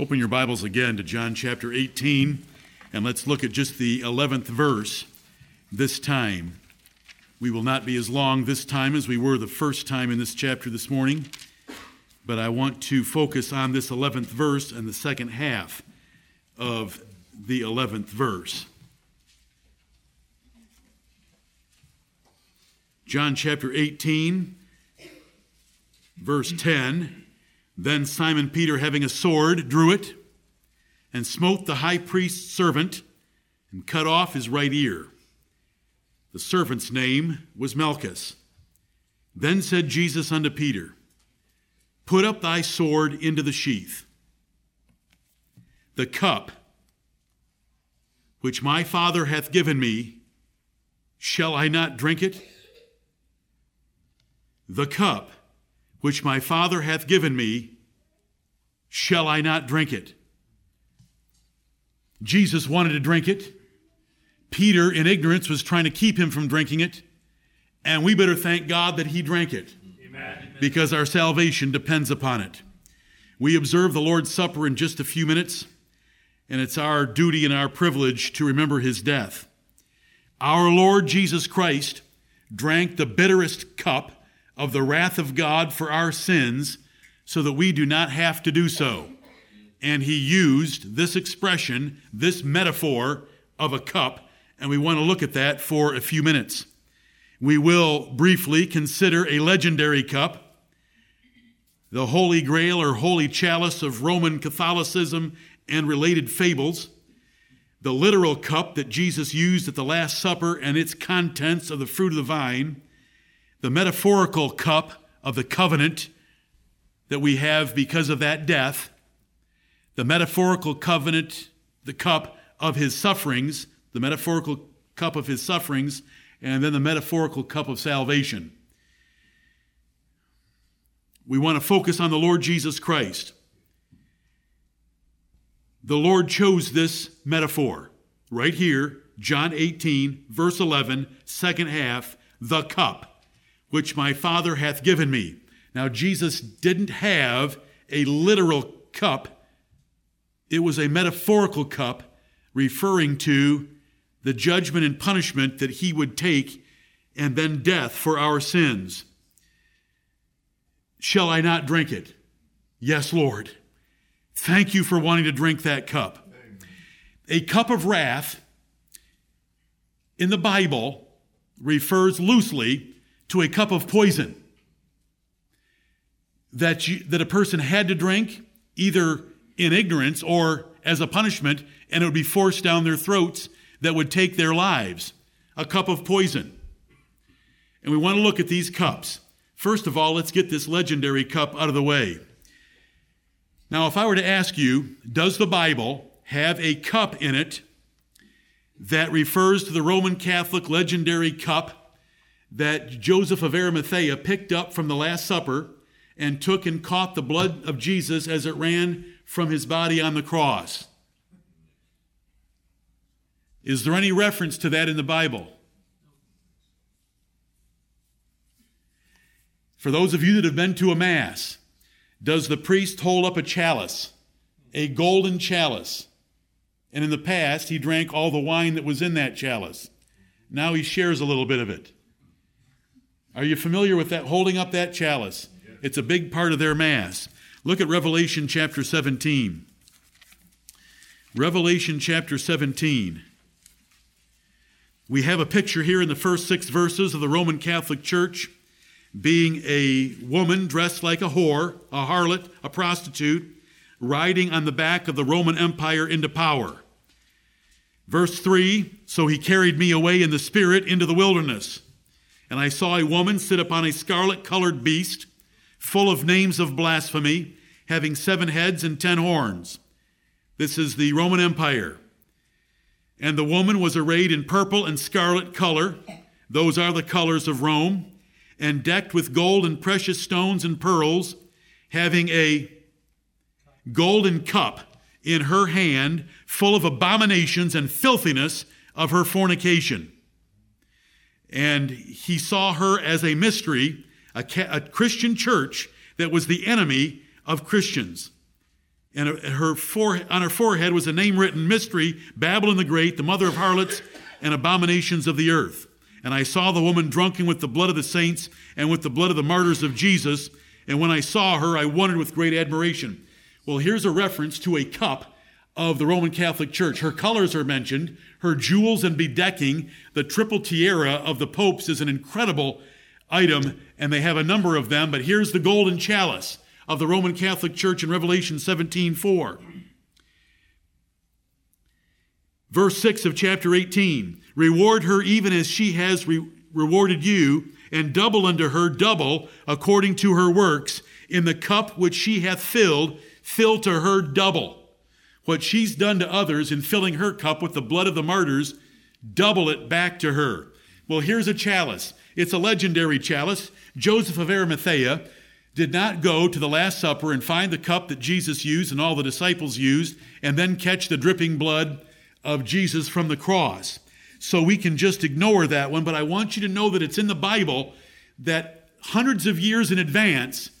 Open your Bibles again to John chapter 18, and let's look at just the 11th verse this time. We will not be as long this time as we were the first time in this chapter this morning, but I want to focus on this 11th verse and the second half of the 11th verse. John chapter 18, verse 10. Then Simon Peter, having a sword, drew it and smote the high priest's servant and cut off his right ear. The servant's name was Malchus. Then said Jesus unto Peter, Put up thy sword into the sheath. The cup which my Father hath given me, shall I not drink it? The cup which my Father hath given me, shall I not drink it? Jesus wanted to drink it. Peter, in ignorance, was trying to keep him from drinking it. And we better thank God that he drank it Amen. because our salvation depends upon it. We observe the Lord's Supper in just a few minutes, and it's our duty and our privilege to remember his death. Our Lord Jesus Christ drank the bitterest cup of the wrath of God for our sins so that we do not have to do so. And he used this expression, this metaphor of a cup, and we want to look at that for a few minutes. We will briefly consider a legendary cup, the Holy Grail or Holy Chalice of Roman Catholicism and related fables, the literal cup that Jesus used at the Last Supper and its contents of the fruit of the vine, the metaphorical cup of the covenant that we have because of that death, the metaphorical covenant, the cup of his sufferings, the metaphorical cup of his sufferings, and then the metaphorical cup of salvation. We want to focus on the Lord Jesus Christ. The Lord chose this metaphor right here, John 18, verse 11, second half, the cup which my Father hath given me. Now, Jesus didn't have a literal cup, it was a metaphorical cup referring to the judgment and punishment that he would take and then death for our sins. Shall I not drink it? Yes, Lord. Thank you for wanting to drink that cup. A cup of wrath in the Bible refers loosely to a cup of poison that, you, that a person had to drink either in ignorance or as a punishment, and it would be forced down their throats that would take their lives. A cup of poison. And we want to look at these cups. First of all, let's get this legendary cup out of the way. Now, if I were to ask you, does the Bible have a cup in it that refers to the Roman Catholic legendary cup that Joseph of Arimathea picked up from the Last Supper and took and caught the blood of Jesus as it ran from his body on the cross. Is there any reference to that in the Bible? For those of you that have been to a Mass, does the priest hold up a chalice, a golden chalice? And in the past, he drank all the wine that was in that chalice. Now he shares a little bit of it. Are you familiar with that? Holding up that chalice. It's a big part of their Mass. Look at Revelation chapter 17. Revelation chapter 17. We have a picture here in the first six verses of the Roman Catholic Church being a woman dressed like a whore, a harlot, a prostitute, riding on the back of the Roman Empire into power. Verse 3 So he carried me away in the Spirit into the wilderness and I saw a woman sit upon a scarlet colored beast, full of names of blasphemy, having seven heads and ten horns. This is the Roman Empire. And the woman was arrayed in purple and scarlet color. Those are the colors of Rome. And decked with gold and precious stones and pearls, having a golden cup in her hand, full of abominations and filthiness of her fornication and he saw her as a mystery, a, a, Christian church that was the enemy of Christians. and her fore, on her forehead was a name written Mystery, Babylon the Great, the mother of harlots and abominations of the earth. And I saw the woman drunken with the blood of the saints and with the blood of the martyrs of Jesus. And when I saw her, I wondered with great admiration. Well, here's a reference to a cup of the Roman Catholic Church. Her colors are mentioned, her jewels and bedecking. The triple tiara of the popes is an incredible item, and they have a number of them. But here's the golden chalice of the Roman Catholic Church in Revelation 17 4. Verse 6 of chapter 18 Reward her even as she has re- rewarded you, and double unto her double according to her works. In the cup which she hath filled, fill to her double. What she's done to others in filling her cup with the blood of the martyrs, double it back to her. Well, here's a chalice. It's a legendary chalice. Joseph of Arimathea did not go to the Last Supper and find the cup that Jesus used and all the disciples used and then catch the dripping blood of Jesus from the cross. So we can just ignore that one, but I want you to know that it's in the Bible that hundreds of years in advance,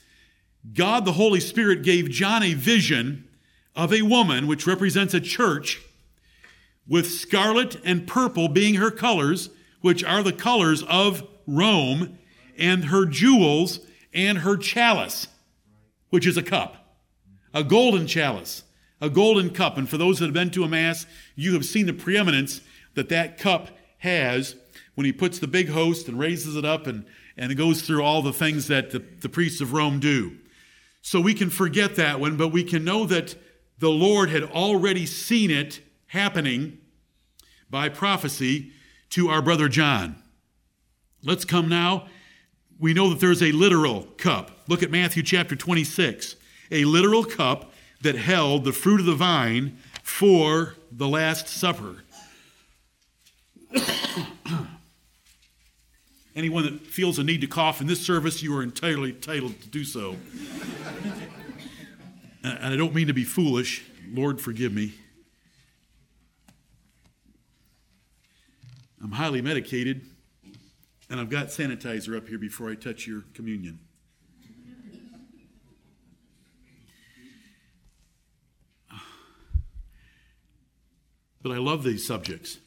God the Holy Spirit gave John a vision of a woman, which represents a church, with scarlet and purple being her colors, which are the colors of Rome, and her jewels and her chalice, which is a cup, a golden chalice a golden cup. And for those that have been to a Mass, you have seen the preeminence that that cup has when he puts the big host and raises it up and, and it goes through all the things that the, the priests of Rome do. So we can forget that one, but we can know that the Lord had already seen it happening by prophecy to our brother John. Let's come now. We know that there's a literal cup. Look at Matthew chapter 26. A literal cup that held the fruit of the vine for the Last Supper. Anyone that feels a need to cough in this service, you are entirely entitled to do so. And I don't mean to be foolish. Lord, forgive me. I'm highly medicated, and I've got sanitizer up here before I touch your communion. But I love these subjects,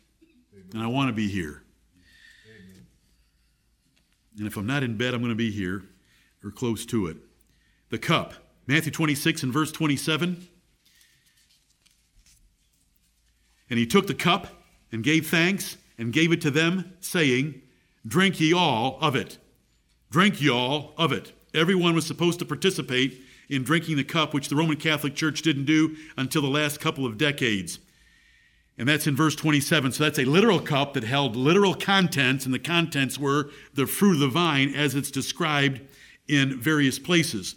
and I want to be here. And if I'm not in bed, I'm going to be here or close to it. The cup, Matthew 26 and verse 27. And he took the cup and gave thanks and gave it to them, saying, Drink ye all of it. Drink ye all of it. Everyone was supposed to participate in drinking the cup, which the Roman Catholic Church didn't do until the last couple of decades. And that's in verse 27. So that's a literal cup that held literal contents, and the contents were the fruit of the vine as it's described in various places.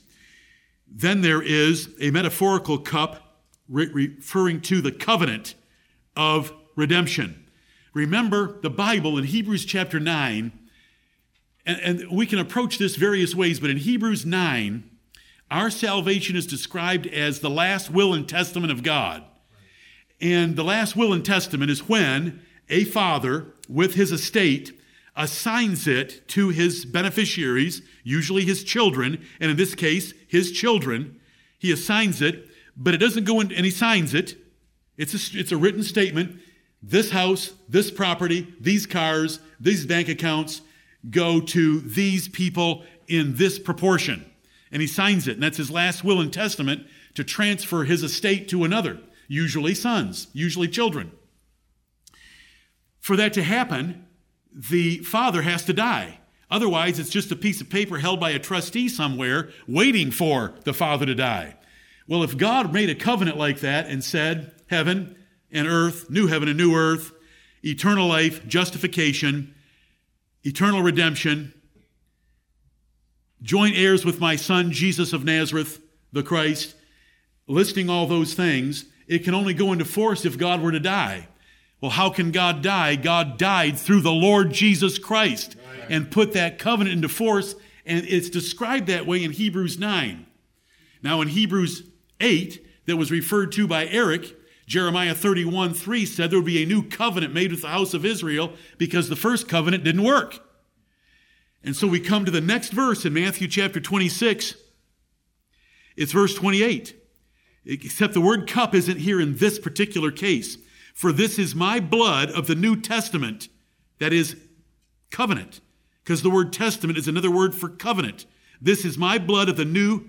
Then there is a metaphorical cup re- referring to the covenant of redemption. Remember the Bible in Hebrews chapter 9, and, and we can approach this various ways, but in Hebrews 9, our salvation is described as the last will and testament of God. And the last will and testament is when a father with his estate assigns it to his beneficiaries, usually his children, and in this case, his children. He assigns it, but it doesn't go in, and he signs it. It's a, it's a written statement. This house, this property, these cars, these bank accounts go to these people in this proportion. And he signs it, and that's his last will and testament to transfer his estate to another usually sons, usually children. For that to happen, the father has to die. Otherwise, it's just a piece of paper held by a trustee somewhere waiting for the father to die. Well, if God made a covenant like that and said, Heaven and earth, new heaven and new earth, eternal life, justification, eternal redemption, joint heirs with my son, Jesus of Nazareth, the Christ, listing all those things, it can only go into force if God were to die. Well, how can God die? God died through the Lord Jesus Christ and put that covenant into force, and it's described that way in Hebrews 9. Now, in Hebrews 8, that was referred to by Eric, Jeremiah 31 3 said there would be a new covenant made with the house of Israel because the first covenant didn't work. And so we come to the next verse in Matthew chapter 26. It's verse 28. except the word cup isn't here in this particular case. For this is my blood of the New Testament, that is covenant, because the word testament is another word for covenant. This is my blood of the New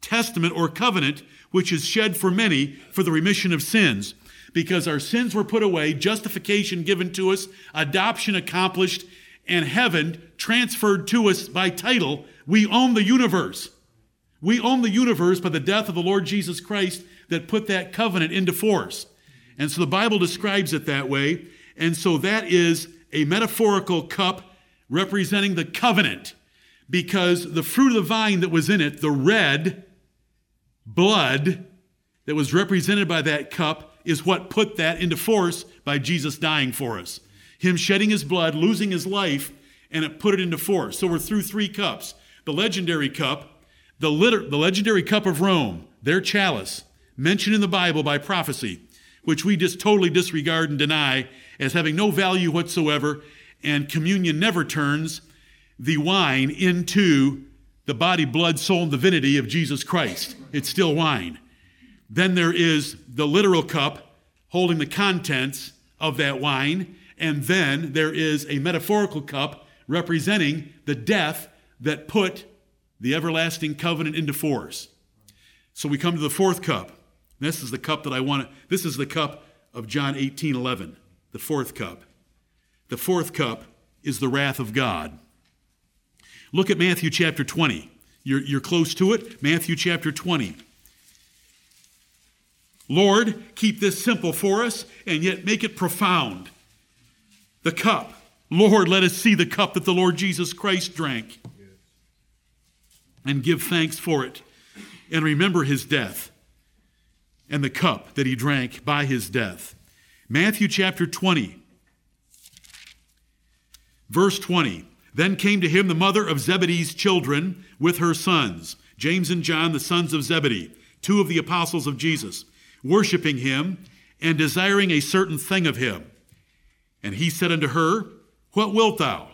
Testament or covenant, which is shed for many for the remission of sins. Because our sins were put away, justification given to us, adoption accomplished, and heaven transferred to us by title. We own the universe. We own the universe by the death of the Lord Jesus Christ that put that covenant into force. And so the Bible describes it that way. And so that is a metaphorical cup representing the covenant because the fruit of the vine that was in it, the red blood that was represented by that cup, is what put that into force by Jesus dying for us. Him shedding his blood, losing his life, and it put it into force. So we're through three cups the legendary cup, the, liter- the legendary cup of Rome, their chalice, mentioned in the Bible by prophecy, which we just totally disregard and deny as having no value whatsoever, and communion never turns the wine into the body, blood, soul, and divinity of Jesus Christ. It's still wine. Then there is the literal cup holding the contents of that wine. And then there is a metaphorical cup representing the death that put the everlasting covenant into force. So we come to the fourth cup. This is the cup that I want to, this is the cup of John 18 11, the fourth cup. The fourth cup is the wrath of God. Look at Matthew chapter 20. You're, you're close to it. Matthew chapter 20. Lord, keep this simple for us and yet make it profound. The cup. Lord, let us see the cup that the Lord Jesus Christ drank and give thanks for it and remember his death and the cup that he drank by his death. Matthew chapter 20, verse 20. Then came to him the mother of Zebedee's children with her sons, James and John, the sons of Zebedee, two of the apostles of Jesus, worshiping him and desiring a certain thing of him. And he said unto her, What wilt thou?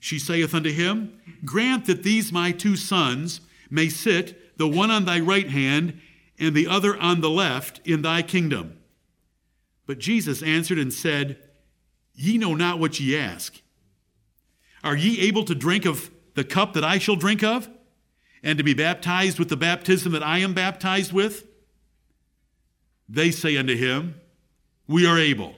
She saith unto him, Grant that these my two sons may sit, the one on thy right hand and the other on the left, in thy kingdom. But Jesus answered and said, Ye know not what ye ask. Are ye able to drink of the cup that I shall drink of, and to be baptized with the baptism that I am baptized with? They say unto him, We are able.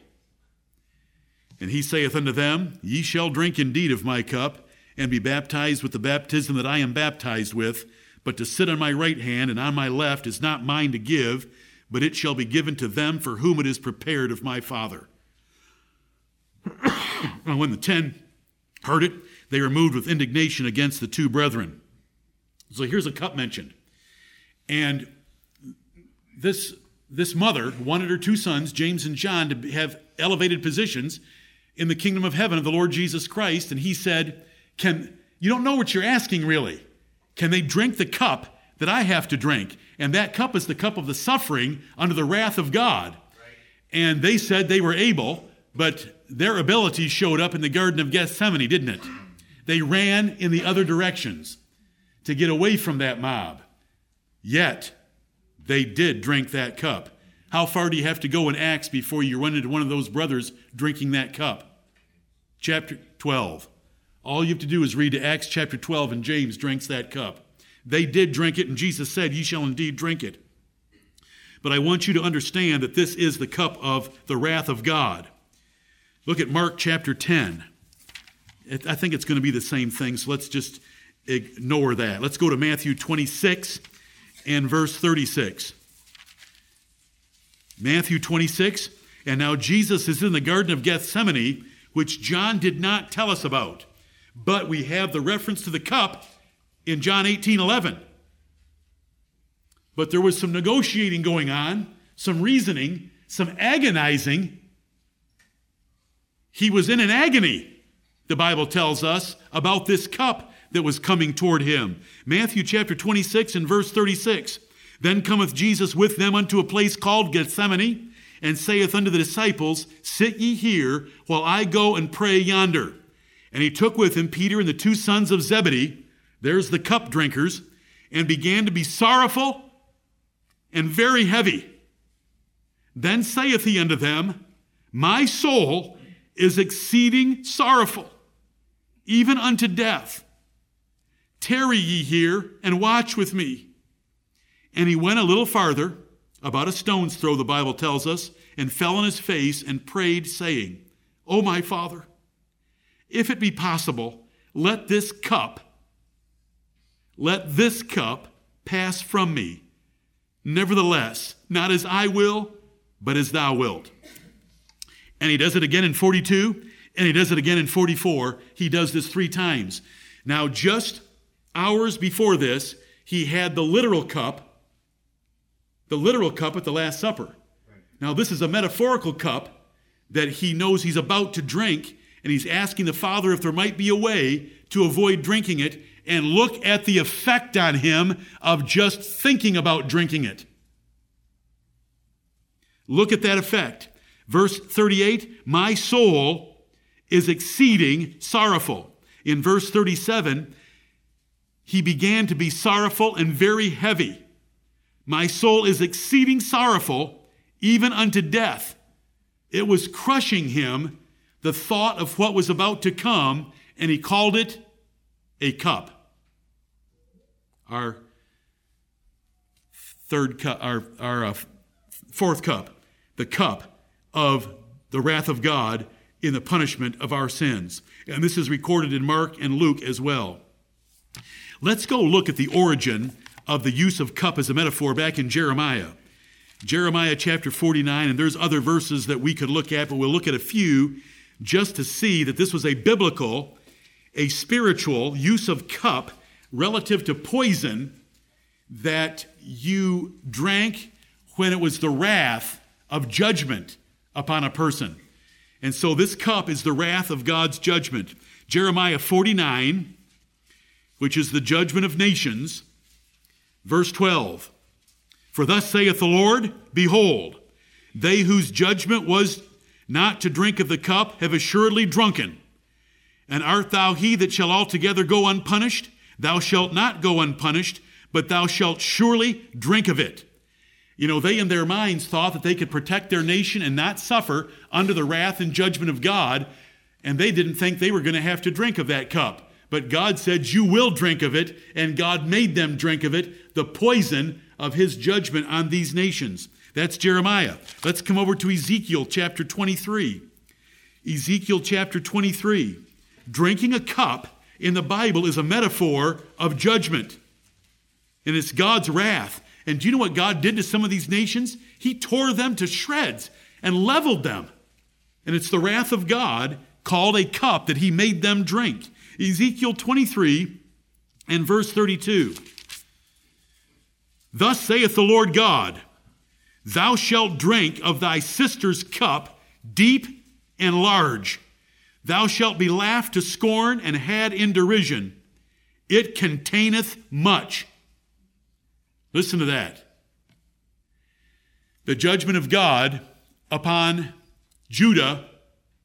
And he saith unto them, Ye shall drink indeed of my cup, and be baptized with the baptism that I am baptized with. But to sit on my right hand and on my left is not mine to give, but it shall be given to them for whom it is prepared of my Father. and when the ten heard it, they were moved with indignation against the two brethren. So here's a cup mentioned. And this, this mother wanted her two sons, James and John, to have elevated positions in the kingdom of heaven of the Lord Jesus Christ. And he said, Can you don't know what you're asking really? Can they drink the cup that I have to drink? And that cup is the cup of the suffering under the wrath of God. And they said they were able, but their ability showed up in the Garden of Gethsemane, didn't it? They ran in the other directions to get away from that mob. Yet, they did drink that cup. How far do you have to go in Acts before you run into one of those brothers drinking that cup? Chapter 12. All you have to do is read to Acts chapter 12, and James drinks that cup. They did drink it, and Jesus said, Ye shall indeed drink it. But I want you to understand that this is the cup of the wrath of God. Look at Mark chapter 10. I think it's going to be the same thing, so let's just ignore that. Let's go to Matthew 26 and verse 36. Matthew 26, and now Jesus is in the Garden of Gethsemane, which John did not tell us about. But we have the reference to the cup in John 18 11. But there was some negotiating going on, some reasoning, some agonizing. He was in an agony, the Bible tells us, about this cup that was coming toward him. Matthew chapter 26 and verse 36. Then cometh Jesus with them unto a place called Gethsemane, and saith unto the disciples, Sit ye here, while I go and pray yonder. And he took with him Peter and the two sons of Zebedee, there's the cup drinkers, and began to be sorrowful and very heavy. Then saith he unto them, My soul is exceeding sorrowful, even unto death. Tarry ye here and watch with me. And he went a little farther, about a stone's throw, the Bible tells us, and fell on his face and prayed, saying, O my Father, if it be possible, let this cup, let this cup pass from me. Nevertheless, not as I will, but as thou wilt. And he does it again in 42, and he does it again in 44. He does this three times. Now, just hours before this, he had the literal cup, the literal cup at the Last Supper. Now, this is a metaphorical cup that he knows he's about to drink, and he's asking the Father if there might be a way to avoid drinking it, and look at the effect on him of just thinking about drinking it. Look at that effect. Verse 38 My soul is exceeding sorrowful. In verse 37, he began to be sorrowful and very heavy. My soul is exceeding sorrowful, even unto death. It was crushing him, the thought of what was about to come, and he called it a cup. Our third cup, our, our uh, fourth cup, the cup of the wrath of God in the punishment of our sins. And this is recorded in Mark and Luke as well. Let's go look at the origin of the use of cup as a metaphor back in Jeremiah. Jeremiah chapter 49, and there's other verses that we could look at, but we'll look at a few just to see that this was a biblical, a spiritual use of cup relative to poison that you drank when it was the wrath of judgment upon a person. And so this cup is the wrath of God's judgment. Jeremiah 49, which is the judgment of nations. Verse 12 For thus saith the Lord, Behold, they whose judgment was not to drink of the cup have assuredly drunken. And art thou he that shall altogether go unpunished? Thou shalt not go unpunished, but thou shalt surely drink of it. You know, they in their minds thought that they could protect their nation and not suffer under the wrath and judgment of God, and they didn't think they were going to have to drink of that cup. But God said, You will drink of it, and God made them drink of it, the poison of his judgment on these nations. That's Jeremiah. Let's come over to Ezekiel chapter 23. Ezekiel chapter 23. Drinking a cup in the Bible is a metaphor of judgment, and it's God's wrath. And do you know what God did to some of these nations? He tore them to shreds and leveled them. And it's the wrath of God called a cup that he made them drink. Ezekiel 23 and verse 32. Thus saith the Lord God, Thou shalt drink of thy sister's cup, deep and large. Thou shalt be laughed to scorn and had in derision. It containeth much. Listen to that. The judgment of God upon Judah,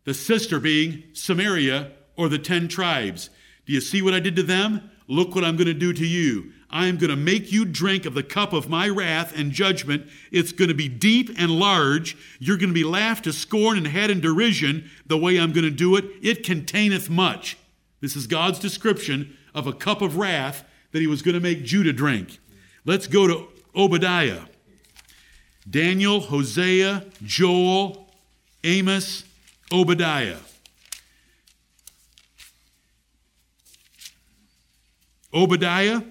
the sister being Samaria, or the ten tribes. Do you see what I did to them? Look what I'm going to do to you. I am going to make you drink of the cup of my wrath and judgment. It's going to be deep and large. You're going to be laughed to scorn and had in derision the way I'm going to do it. It containeth much. This is God's description of a cup of wrath that he was going to make Judah drink. Let's go to Obadiah. Daniel, Hosea, Joel, Amos, Obadiah. Obadiah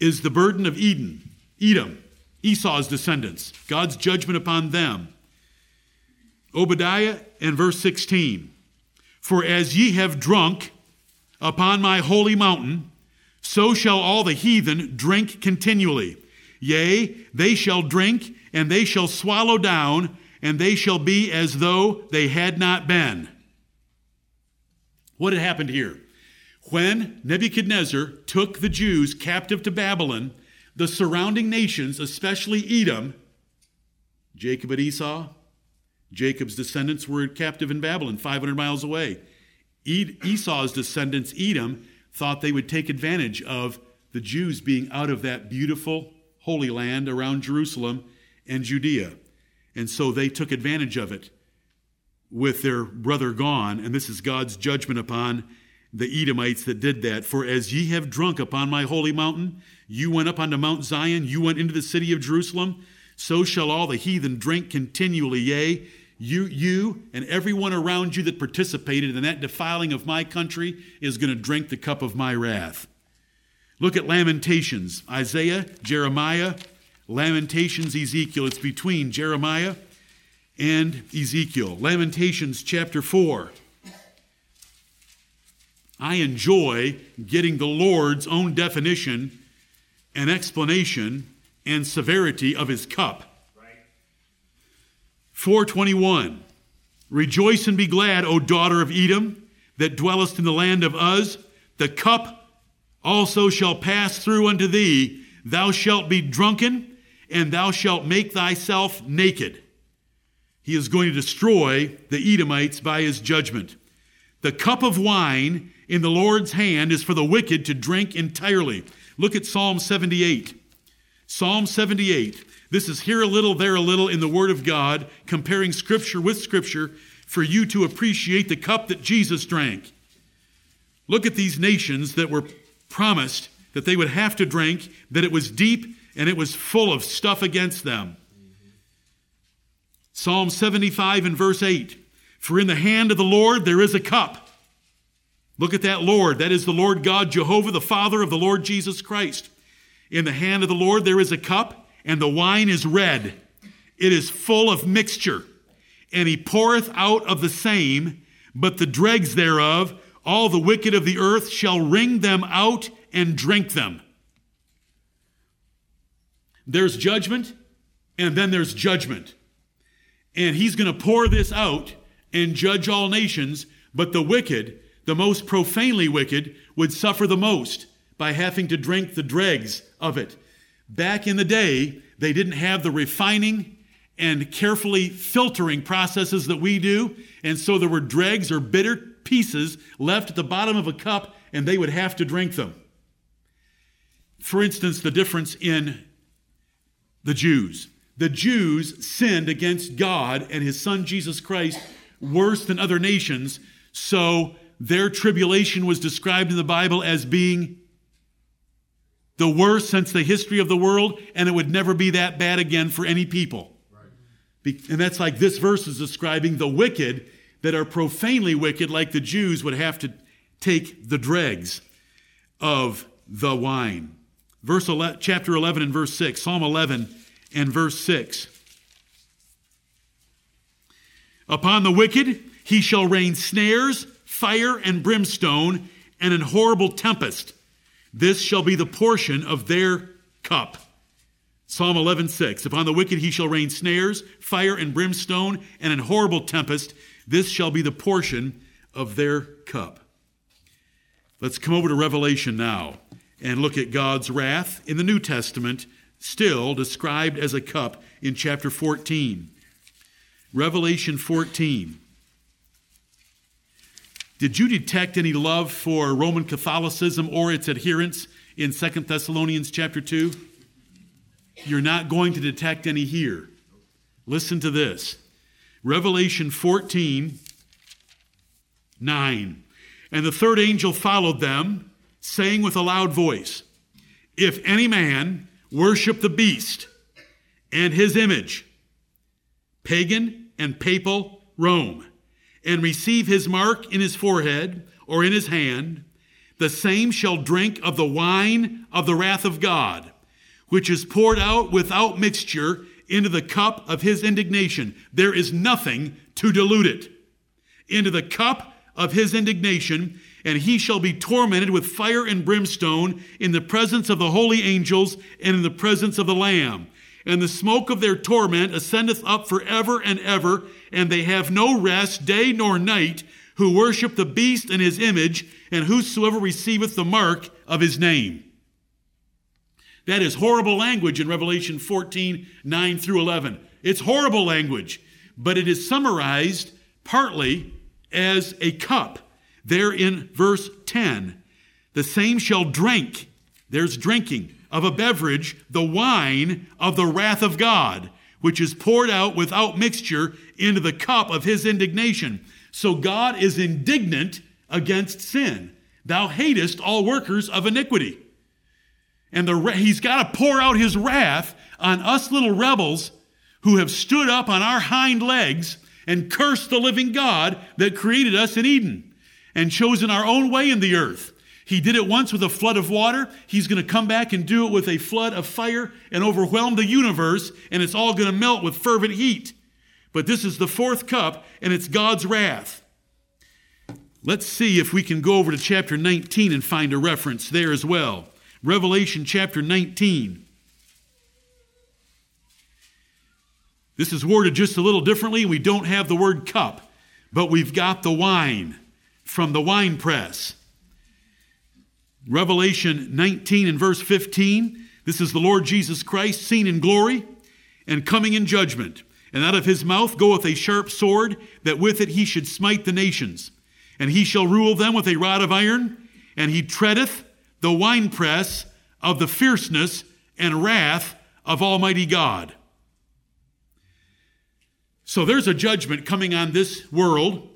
is the burden of Eden, Edom, Esau's descendants, God's judgment upon them. Obadiah and verse 16 For as ye have drunk upon my holy mountain, so shall all the heathen drink continually. Yea, they shall drink, and they shall swallow down, and they shall be as though they had not been. What had happened here? When Nebuchadnezzar took the Jews captive to Babylon, the surrounding nations, especially Edom, Jacob and Esau, Jacob's descendants were captive in Babylon, 500 miles away. Esau's descendants, Edom, thought they would take advantage of the Jews being out of that beautiful, Holy Land around Jerusalem and Judea. And so they took advantage of it with their brother gone, and this is God's judgment upon the Edomites that did that. For as ye have drunk upon my holy mountain, you went up unto Mount Zion, you went into the city of Jerusalem, so shall all the heathen drink continually, yea, you, you and everyone around you that participated in that defiling of my country is going to drink the cup of my wrath. Look at Lamentations, Isaiah, Jeremiah, Lamentations, Ezekiel. It's between Jeremiah and Ezekiel. Lamentations chapter 4. I enjoy getting the Lord's own definition and explanation and severity of his cup. 421 Rejoice and be glad, O daughter of Edom, that dwellest in the land of Uz. The cup also shall pass through unto thee. Thou shalt be drunken, and thou shalt make thyself naked. He is going to destroy the Edomites by his judgment. The cup of wine in the Lord's hand is for the wicked to drink entirely. Look at Psalm 78. Psalm 78. This is here a little, there a little in the Word of God, comparing Scripture with Scripture for you to appreciate the cup that Jesus drank. Look at these nations that were promised that they would have to drink, that it was deep and it was full of stuff against them. Psalm 75 and verse 8 For in the hand of the Lord there is a cup. Look at that Lord. That is the Lord God, Jehovah, the Father of the Lord Jesus Christ. In the hand of the Lord there is a cup and the wine is red. It is full of mixture. And he poureth out of the same, but the dregs thereof, all the wicked of the earth shall wring them out and drink them. There's judgment, and then there's judgment. And he's going to pour this out and judge all nations, but the wicked, the most profanely wicked, would suffer the most by having to drink the dregs of it. Back in the day, they didn't have the refining and carefully filtering processes that we do. And so there were dregs or bitter pieces left at the bottom of a cup, and they would have to drink them. For instance, the difference in the Jews. The Jews sinned against God and his son Jesus Christ worse than other nations, so their tribulation was described in the Bible as being the worst since the history of the world, and it would never be that bad again for any people. Right. And that's like this verse is describing the wicked that are profanely wicked, like the Jews would have to take the dregs of the wine. Verse 11, chapter 11 and verse 6, Psalm 11 and verse 6. Upon the wicked he shall rain snares, fire, and brimstone, and an horrible tempest. This shall be the portion of their cup. Psalm 11:6 Upon the wicked he shall rain snares, fire and brimstone, and an horrible tempest. This shall be the portion of their cup. Let's come over to Revelation now and look at God's wrath in the New Testament, still described as a cup in chapter 14. Revelation 14. Did you detect any love for Roman Catholicism or its adherents in 2 Thessalonians chapter 2? You're not going to detect any here. Listen to this. Revelation 14, 9. And the third angel followed them, saying with a loud voice, If any man worship the beast and his image, pagan and papal Rome, and receive his mark in his forehead or in his hand, the same shall drink of the wine of the wrath of God, which is poured out without mixture into the cup of his indignation. There is nothing to dilute it. Into the cup of his indignation, and he shall be tormented with fire and brimstone in the presence of the holy angels and in the presence of the Lamb and the smoke of their torment ascendeth up for ever and ever, and they have no rest day nor night, who worship the beast and his image, and whosoever receiveth the mark of his name. That is horrible language in Revelation 14, 9 through 11. It's horrible language, but it is summarized partly as a cup. There in verse 10, the same shall drink, there's drinking, of a beverage, the wine of the wrath of God, which is poured out without mixture into the cup of his indignation. So God is indignant against sin. Thou hatest all workers of iniquity. And the, he's got to pour out his wrath on us little rebels who have stood up on our hind legs and cursed the living God that created us in Eden and chosen our own way in the earth. He did it once with a flood of water. He's going to come back and do it with a flood of fire and overwhelm the universe, and it's all going to melt with fervent heat. But this is the fourth cup, and it's God's wrath. Let's see if we can go over to chapter 19 and find a reference there as well. Revelation chapter 19. This is worded just a little differently. We don't have the word cup, but we've got the wine from the wine press. Revelation 19 and verse 15. This is the Lord Jesus Christ seen in glory and coming in judgment. And out of his mouth goeth a sharp sword, that with it he should smite the nations. And he shall rule them with a rod of iron, and he treadeth the winepress of the fierceness and wrath of Almighty God. So there's a judgment coming on this world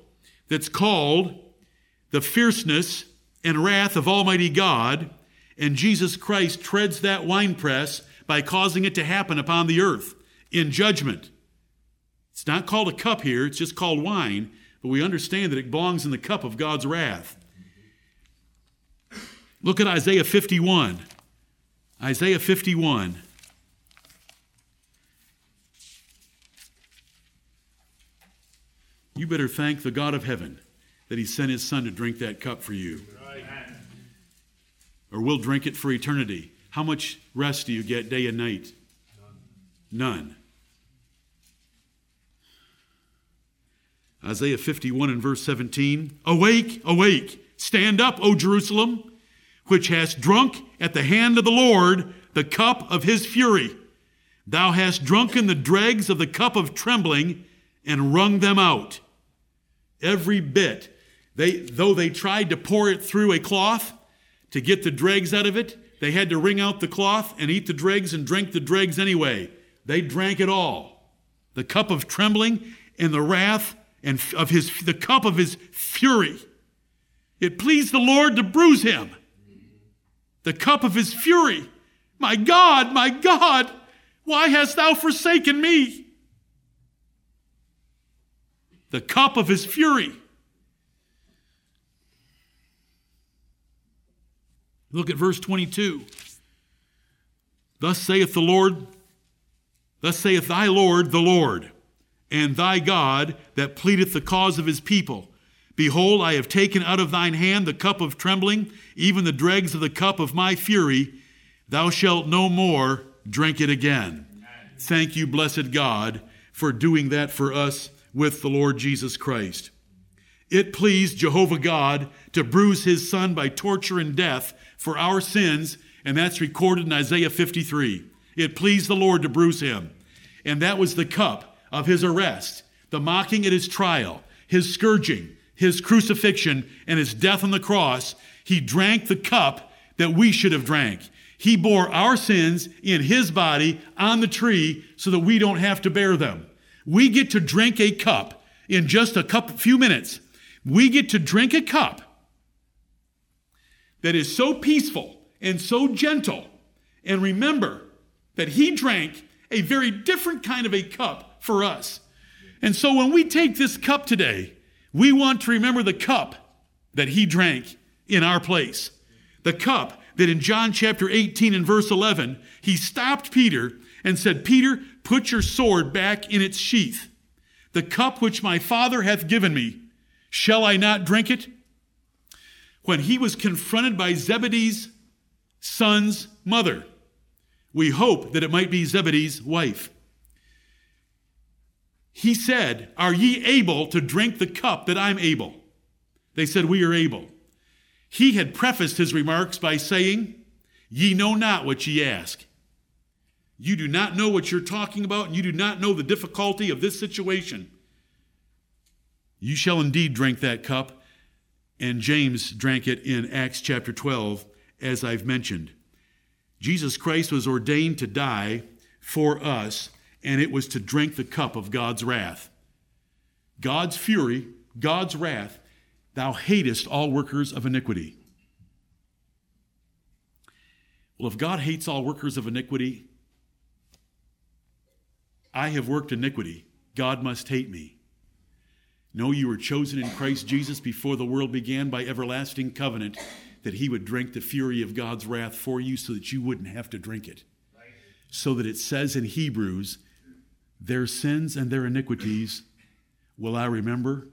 that's called the fierceness and wrath of Almighty God, and Jesus Christ treads that winepress by causing it to happen upon the earth in judgment. It's not called a cup here, it's just called wine, but we understand that it belongs in the cup of God's wrath. Look at Isaiah 51. Isaiah 51. You better thank the God of heaven that He sent His Son to drink that cup for you. Or we'll drink it for eternity. How much rest do you get day and night? None. None. Isaiah 51 and verse 17 Awake, awake, stand up, O Jerusalem which hast drunk at the hand of the Lord the cup of his fury. Thou hast drunken the dregs of the cup of trembling and wrung them out. Every bit. They, though they tried to pour it through a cloth to get the dregs out of it, they had to wring out the cloth and eat the dregs and drink the dregs anyway. They drank it all. The cup of trembling and the wrath and of his the cup of his fury. It pleased the Lord to bruise him the cup of his fury. My God, my God, why hast thou forsaken me? The cup of his fury. Look at verse 22. Thus saith the Lord, thus saith thy Lord, the Lord, and thy God that pleadeth the cause of his people. Behold, I have taken out of thine hand the cup of trembling, even the dregs of the cup of my fury. Thou shalt no more drink it again. Thank you, blessed God, for doing that for us with the Lord Jesus Christ. It pleased Jehovah God to bruise his son by torture and death for our sins, and that's recorded in Isaiah 53. It pleased the Lord to bruise him. And that was the cup of his arrest, the mocking at his trial, his scourging, his crucifixion and his death on the cross, he drank the cup that we should have drank. He bore our sins in his body on the tree so that we don't have to bear them. We get to drink a cup in just a couple, few minutes. We get to drink a cup that is so peaceful and so gentle. And remember that he drank a very different kind of a cup for us. And so when we take this cup today, we want to remember the cup that he drank in our place. The cup that in John chapter 18 and verse 11, he stopped Peter and said, Peter, put your sword back in its sheath. The cup which my Father hath given me, shall I not drink it? When he was confronted by Zebedee's son's mother, we hope that it might be Zebedee's wife. He said, Are ye able to drink the cup that I'm able? They said, We are able. He had prefaced his remarks by saying, Ye know not what ye ask. You do not know what you're talking about, and you do not know the difficulty of this situation. You shall indeed drink that cup. And James drank it in Acts chapter 12, as I've mentioned. Jesus Christ was ordained to die for us, and it was to drink the cup of God's wrath. God's fury, God's wrath, thou hatest all workers of iniquity. Well, if God hates all workers of iniquity, I have worked iniquity. God must hate me. No, you were chosen in Christ Jesus before the world began by everlasting covenant that he would drink the fury of God's wrath for you so that you wouldn't have to drink it. So that it says in Hebrews, their sins and their iniquities will I remember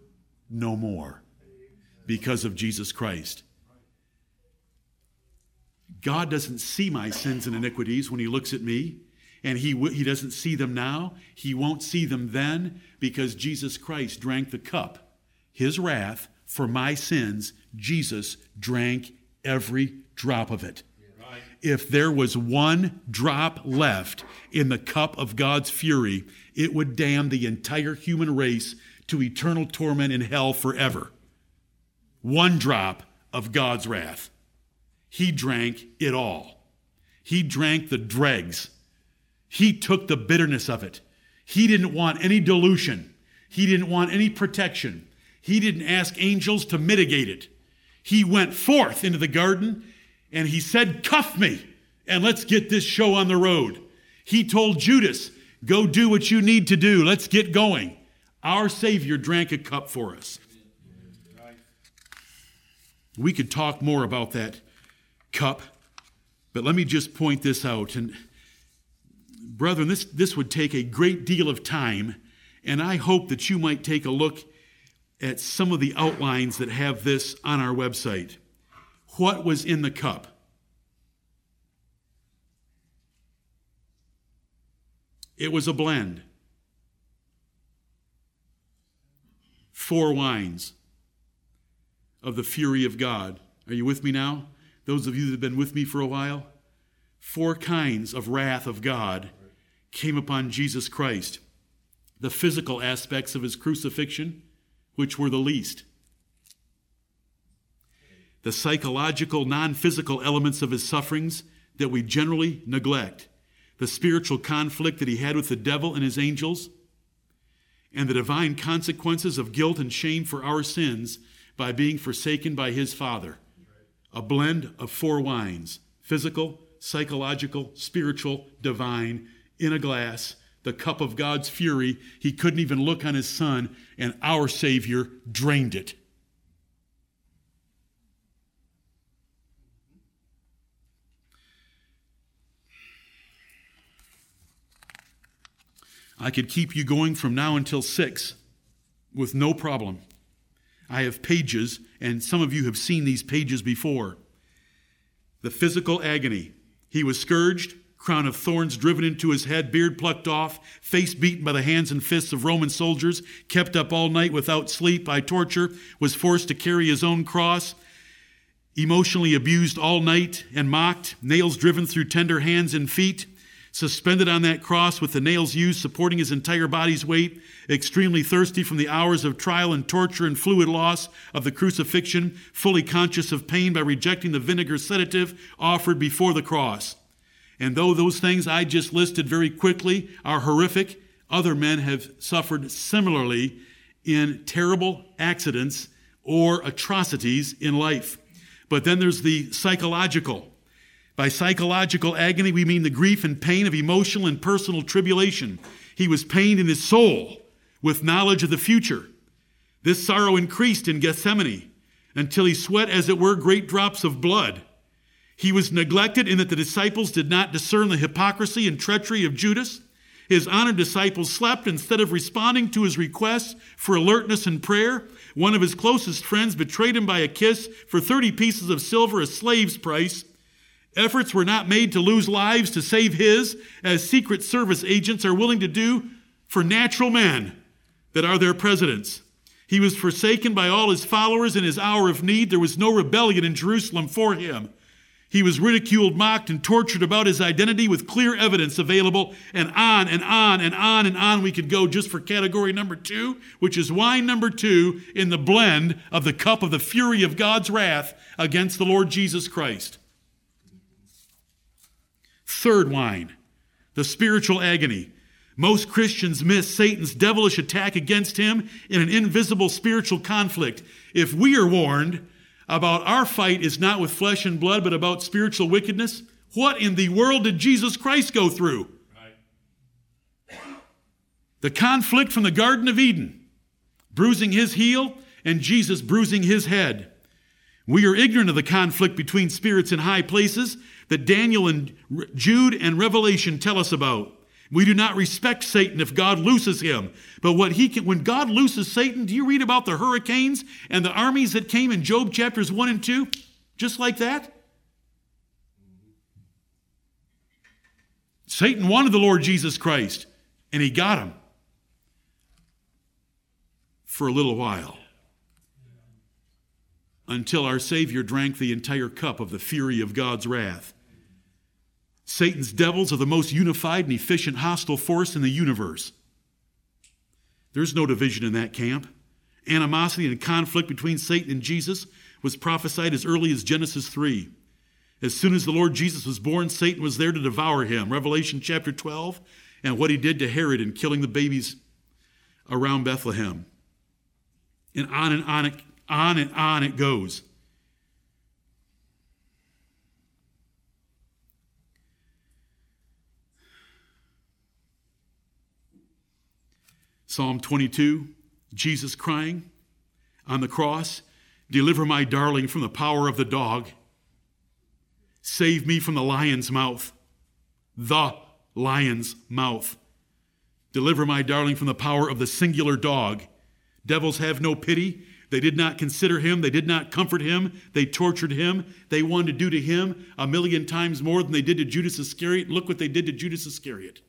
no more because of Jesus Christ. God doesn't see my sins and iniquities when he looks at me and he, he doesn't see them now. He won't see them then because Jesus Christ drank the cup, his wrath for my sins. Jesus drank every drop of it. If there was one drop left in the cup of God's fury, it would damn the entire human race to eternal torment in hell forever. One drop of God's wrath. He drank it all. He drank the dregs he took the bitterness of it. He didn't want any dilution. He didn't want any protection. He didn't ask angels to mitigate it. He went forth into the garden and he said, Cuff me and let's get this show on the road. He told Judas, Go do what you need to do. Let's get going. Our Savior drank a cup for us. We could talk more about that cup, but let me just point this out. And Brethren, this, this would take a great deal of time, and I hope that you might take a look at some of the outlines that have this on our website. What was in the cup? It was a blend. Four wines of the fury of God. Are you with me now? Those of you that have been with me for a while? Four kinds of wrath of God came upon Jesus Christ. The physical aspects of his crucifixion, which were the least. The psychological, non physical elements of his sufferings that we generally neglect. The spiritual conflict that he had with the devil and his angels. And the divine consequences of guilt and shame for our sins by being forsaken by his Father. A blend of four wines physical, psychological, spiritual, divine, in a glass, the cup of God's fury. He couldn't even look on his son, and our Savior drained it. I could keep you going from now until six with no problem. I have pages, and some of you have seen these pages before. The physical agony. He was scourged, crown of thorns driven into his head, beard plucked off, face beaten by the hands and fists of Roman soldiers, kept up all night without sleep by torture, was forced to carry his own cross, emotionally abused all night and mocked, nails driven through tender hands and feet, suspended on that cross with the nails used supporting his entire body's weight, extremely thirsty from the hours of trial and torture and fluid loss of the crucifixion, fully conscious of pain by rejecting the vinegar sedative offered before the cross. And though those things I just listed very quickly are horrific, other men have suffered similarly in terrible accidents or atrocities in life. But then there's the psychological. By psychological agony, we mean the grief and pain of emotional and personal tribulation. He was pained in his soul with knowledge of the future. This sorrow increased in Gethsemane until he sweat, as it were, great drops of blood. He was neglected in that the disciples did not discern the hypocrisy and treachery of Judas. His honored disciples slept instead of responding to his requests for alertness and prayer. One of his closest friends betrayed him by a kiss for 30 pieces of silver, a slave's price. Efforts were not made to lose lives to save his, as Secret Service agents are willing to do for natural men that are their presidents. He was forsaken by all his followers in his hour of need. There was no rebellion in Jerusalem for him. He was ridiculed, mocked, and tortured about his identity with clear evidence available, and on and on and on and on we could go just for category number two, which is wine number two in the blend of the cup of the fury of God's wrath against the Lord Jesus Christ. Third wine, the spiritual agony. Most Christians miss Satan's devilish attack against him in an invisible spiritual conflict. If we are warned about our fight is not with flesh and blood, but about spiritual wickedness, what in the world did Jesus Christ go through? The conflict from the Garden of Eden, bruising his heel and Jesus bruising his head. We are ignorant of the conflict between spirits in high places that Daniel and Jude and Revelation tell us about. We do not respect Satan if God looses him. But what he can, when God looses Satan, do you read about the hurricanes and the armies that came in Job chapters 1 and 2? Just like that? Satan wanted the Lord Jesus Christ, and he got him for a little while until our Savior drank the entire cup of the fury of God's wrath. Satan's devils are the most unified and efficient hostile force in the universe. There's no division in that camp. Animosity and conflict between Satan and Jesus was prophesied as early as Genesis 3. As soon as the Lord Jesus was born, Satan was there to devour him. Revelation chapter 12, and what he did to Herod in killing the babies around Bethlehem. And on and on it, on and on it goes. Psalm 22, Jesus crying on the cross, Deliver my darling from the power of the dog. Save me from the lion's mouth. The lion's mouth. Deliver my darling from the power of the singular dog. Devils have no pity. They did not consider him. They did not comfort him. They tortured him. They wanted to do to him a million times more than they did to Judas Iscariot. Look what they did to Judas Iscariot.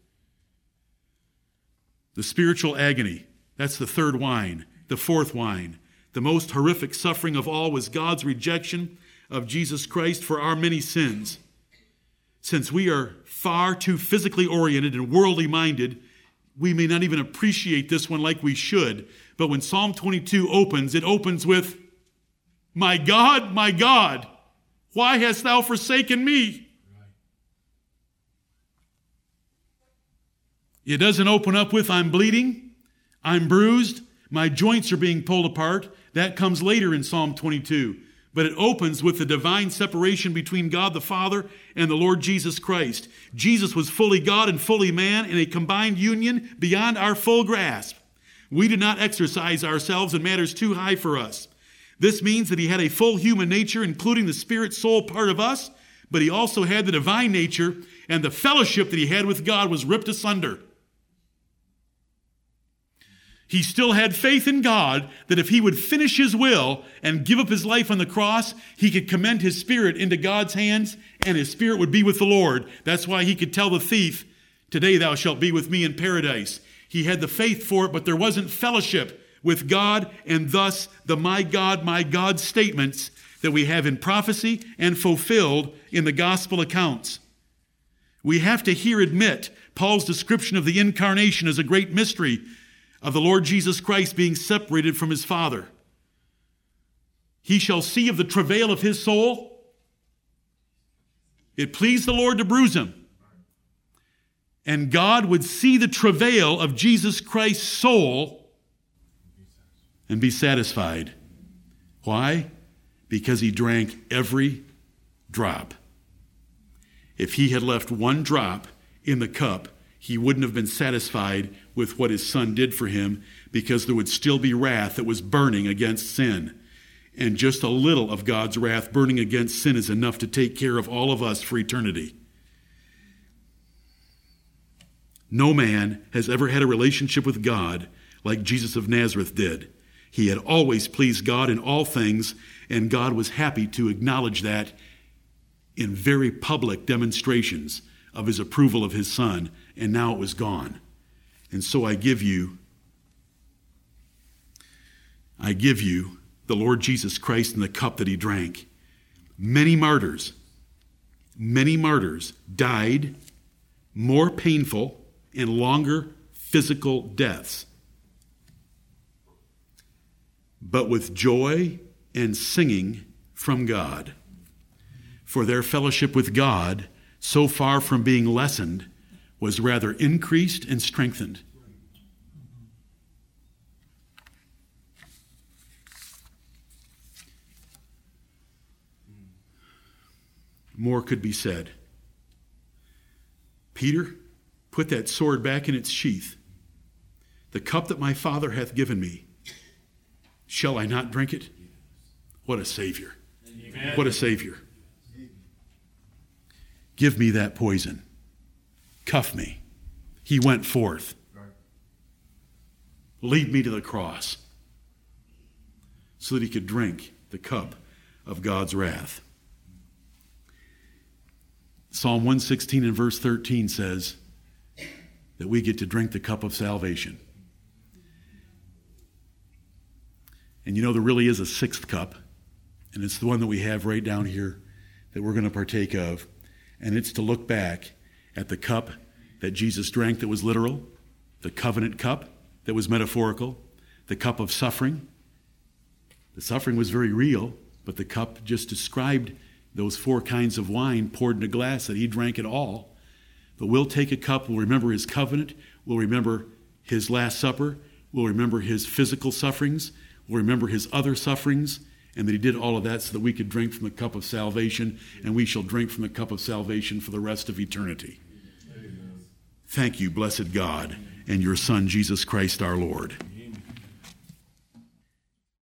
The spiritual agony. That's the third wine. The fourth wine. The most horrific suffering of all was God's rejection of Jesus Christ for our many sins. Since we are far too physically oriented and worldly minded, we may not even appreciate this one like we should. But when Psalm 22 opens, it opens with, My God, my God, why hast thou forsaken me? It doesn't open up with, I'm bleeding, I'm bruised, my joints are being pulled apart. That comes later in Psalm 22. But it opens with the divine separation between God the Father and the Lord Jesus Christ. Jesus was fully God and fully man in a combined union beyond our full grasp. We do not exercise ourselves in matters too high for us. This means that he had a full human nature, including the spirit soul part of us, but he also had the divine nature, and the fellowship that he had with God was ripped asunder. He still had faith in God that if he would finish his will and give up his life on the cross, he could commend his spirit into God's hands and his spirit would be with the Lord. That's why he could tell the thief, Today thou shalt be with me in paradise. He had the faith for it, but there wasn't fellowship with God, and thus the my God, my God statements that we have in prophecy and fulfilled in the gospel accounts. We have to here admit Paul's description of the incarnation as a great mystery of the Lord Jesus Christ being separated from his Father. He shall see of the travail of his soul. It pleased the Lord to bruise him. And God would see the travail of Jesus Christ's soul and be satisfied. Why? Because he drank every drop. If he had left one drop in the cup, he wouldn't have been satisfied with what his son did for him because there would still be wrath that was burning against sin. And just a little of God's wrath burning against sin is enough to take care of all of us for eternity. No man has ever had a relationship with God like Jesus of Nazareth did. He had always pleased God in all things, and God was happy to acknowledge that in very public demonstrations of his approval of his son and now it was gone. And so I give you, I give you the Lord Jesus Christ and the cup that he drank. Many martyrs, many martyrs died more painful and longer physical deaths, but with joy and singing from God. For their fellowship with God so far from being lessened, was rather increased and strengthened. More could be said. Peter, put that sword back in its sheath. The cup that my Father hath given me, shall I not drink it? What a Savior. Amen. What a Savior. Give me that poison. Cuff me. He went forth. Lead me to the cross so that he could drink the cup of God's wrath. Psalm 116 and verse 13 says that we get to drink the cup of salvation. And you know, there really is a sixth cup, and it's the one that we have right down here that we're going to partake of. And it's to look back at the cup that Jesus drank that was literal, the covenant cup that was metaphorical, the cup of suffering. The suffering was very real, but the cup just described those four kinds of wine poured in a glass that he drank it all. But we'll take a cup, we'll remember his covenant, we'll remember his last supper, we'll remember his physical sufferings, we'll remember his other sufferings, and that he did all of that so that we could drink from the cup of salvation, and we shall drink from the cup of salvation for the rest of eternity. Thank you, blessed God, and your Son, Jesus Christ our Lord.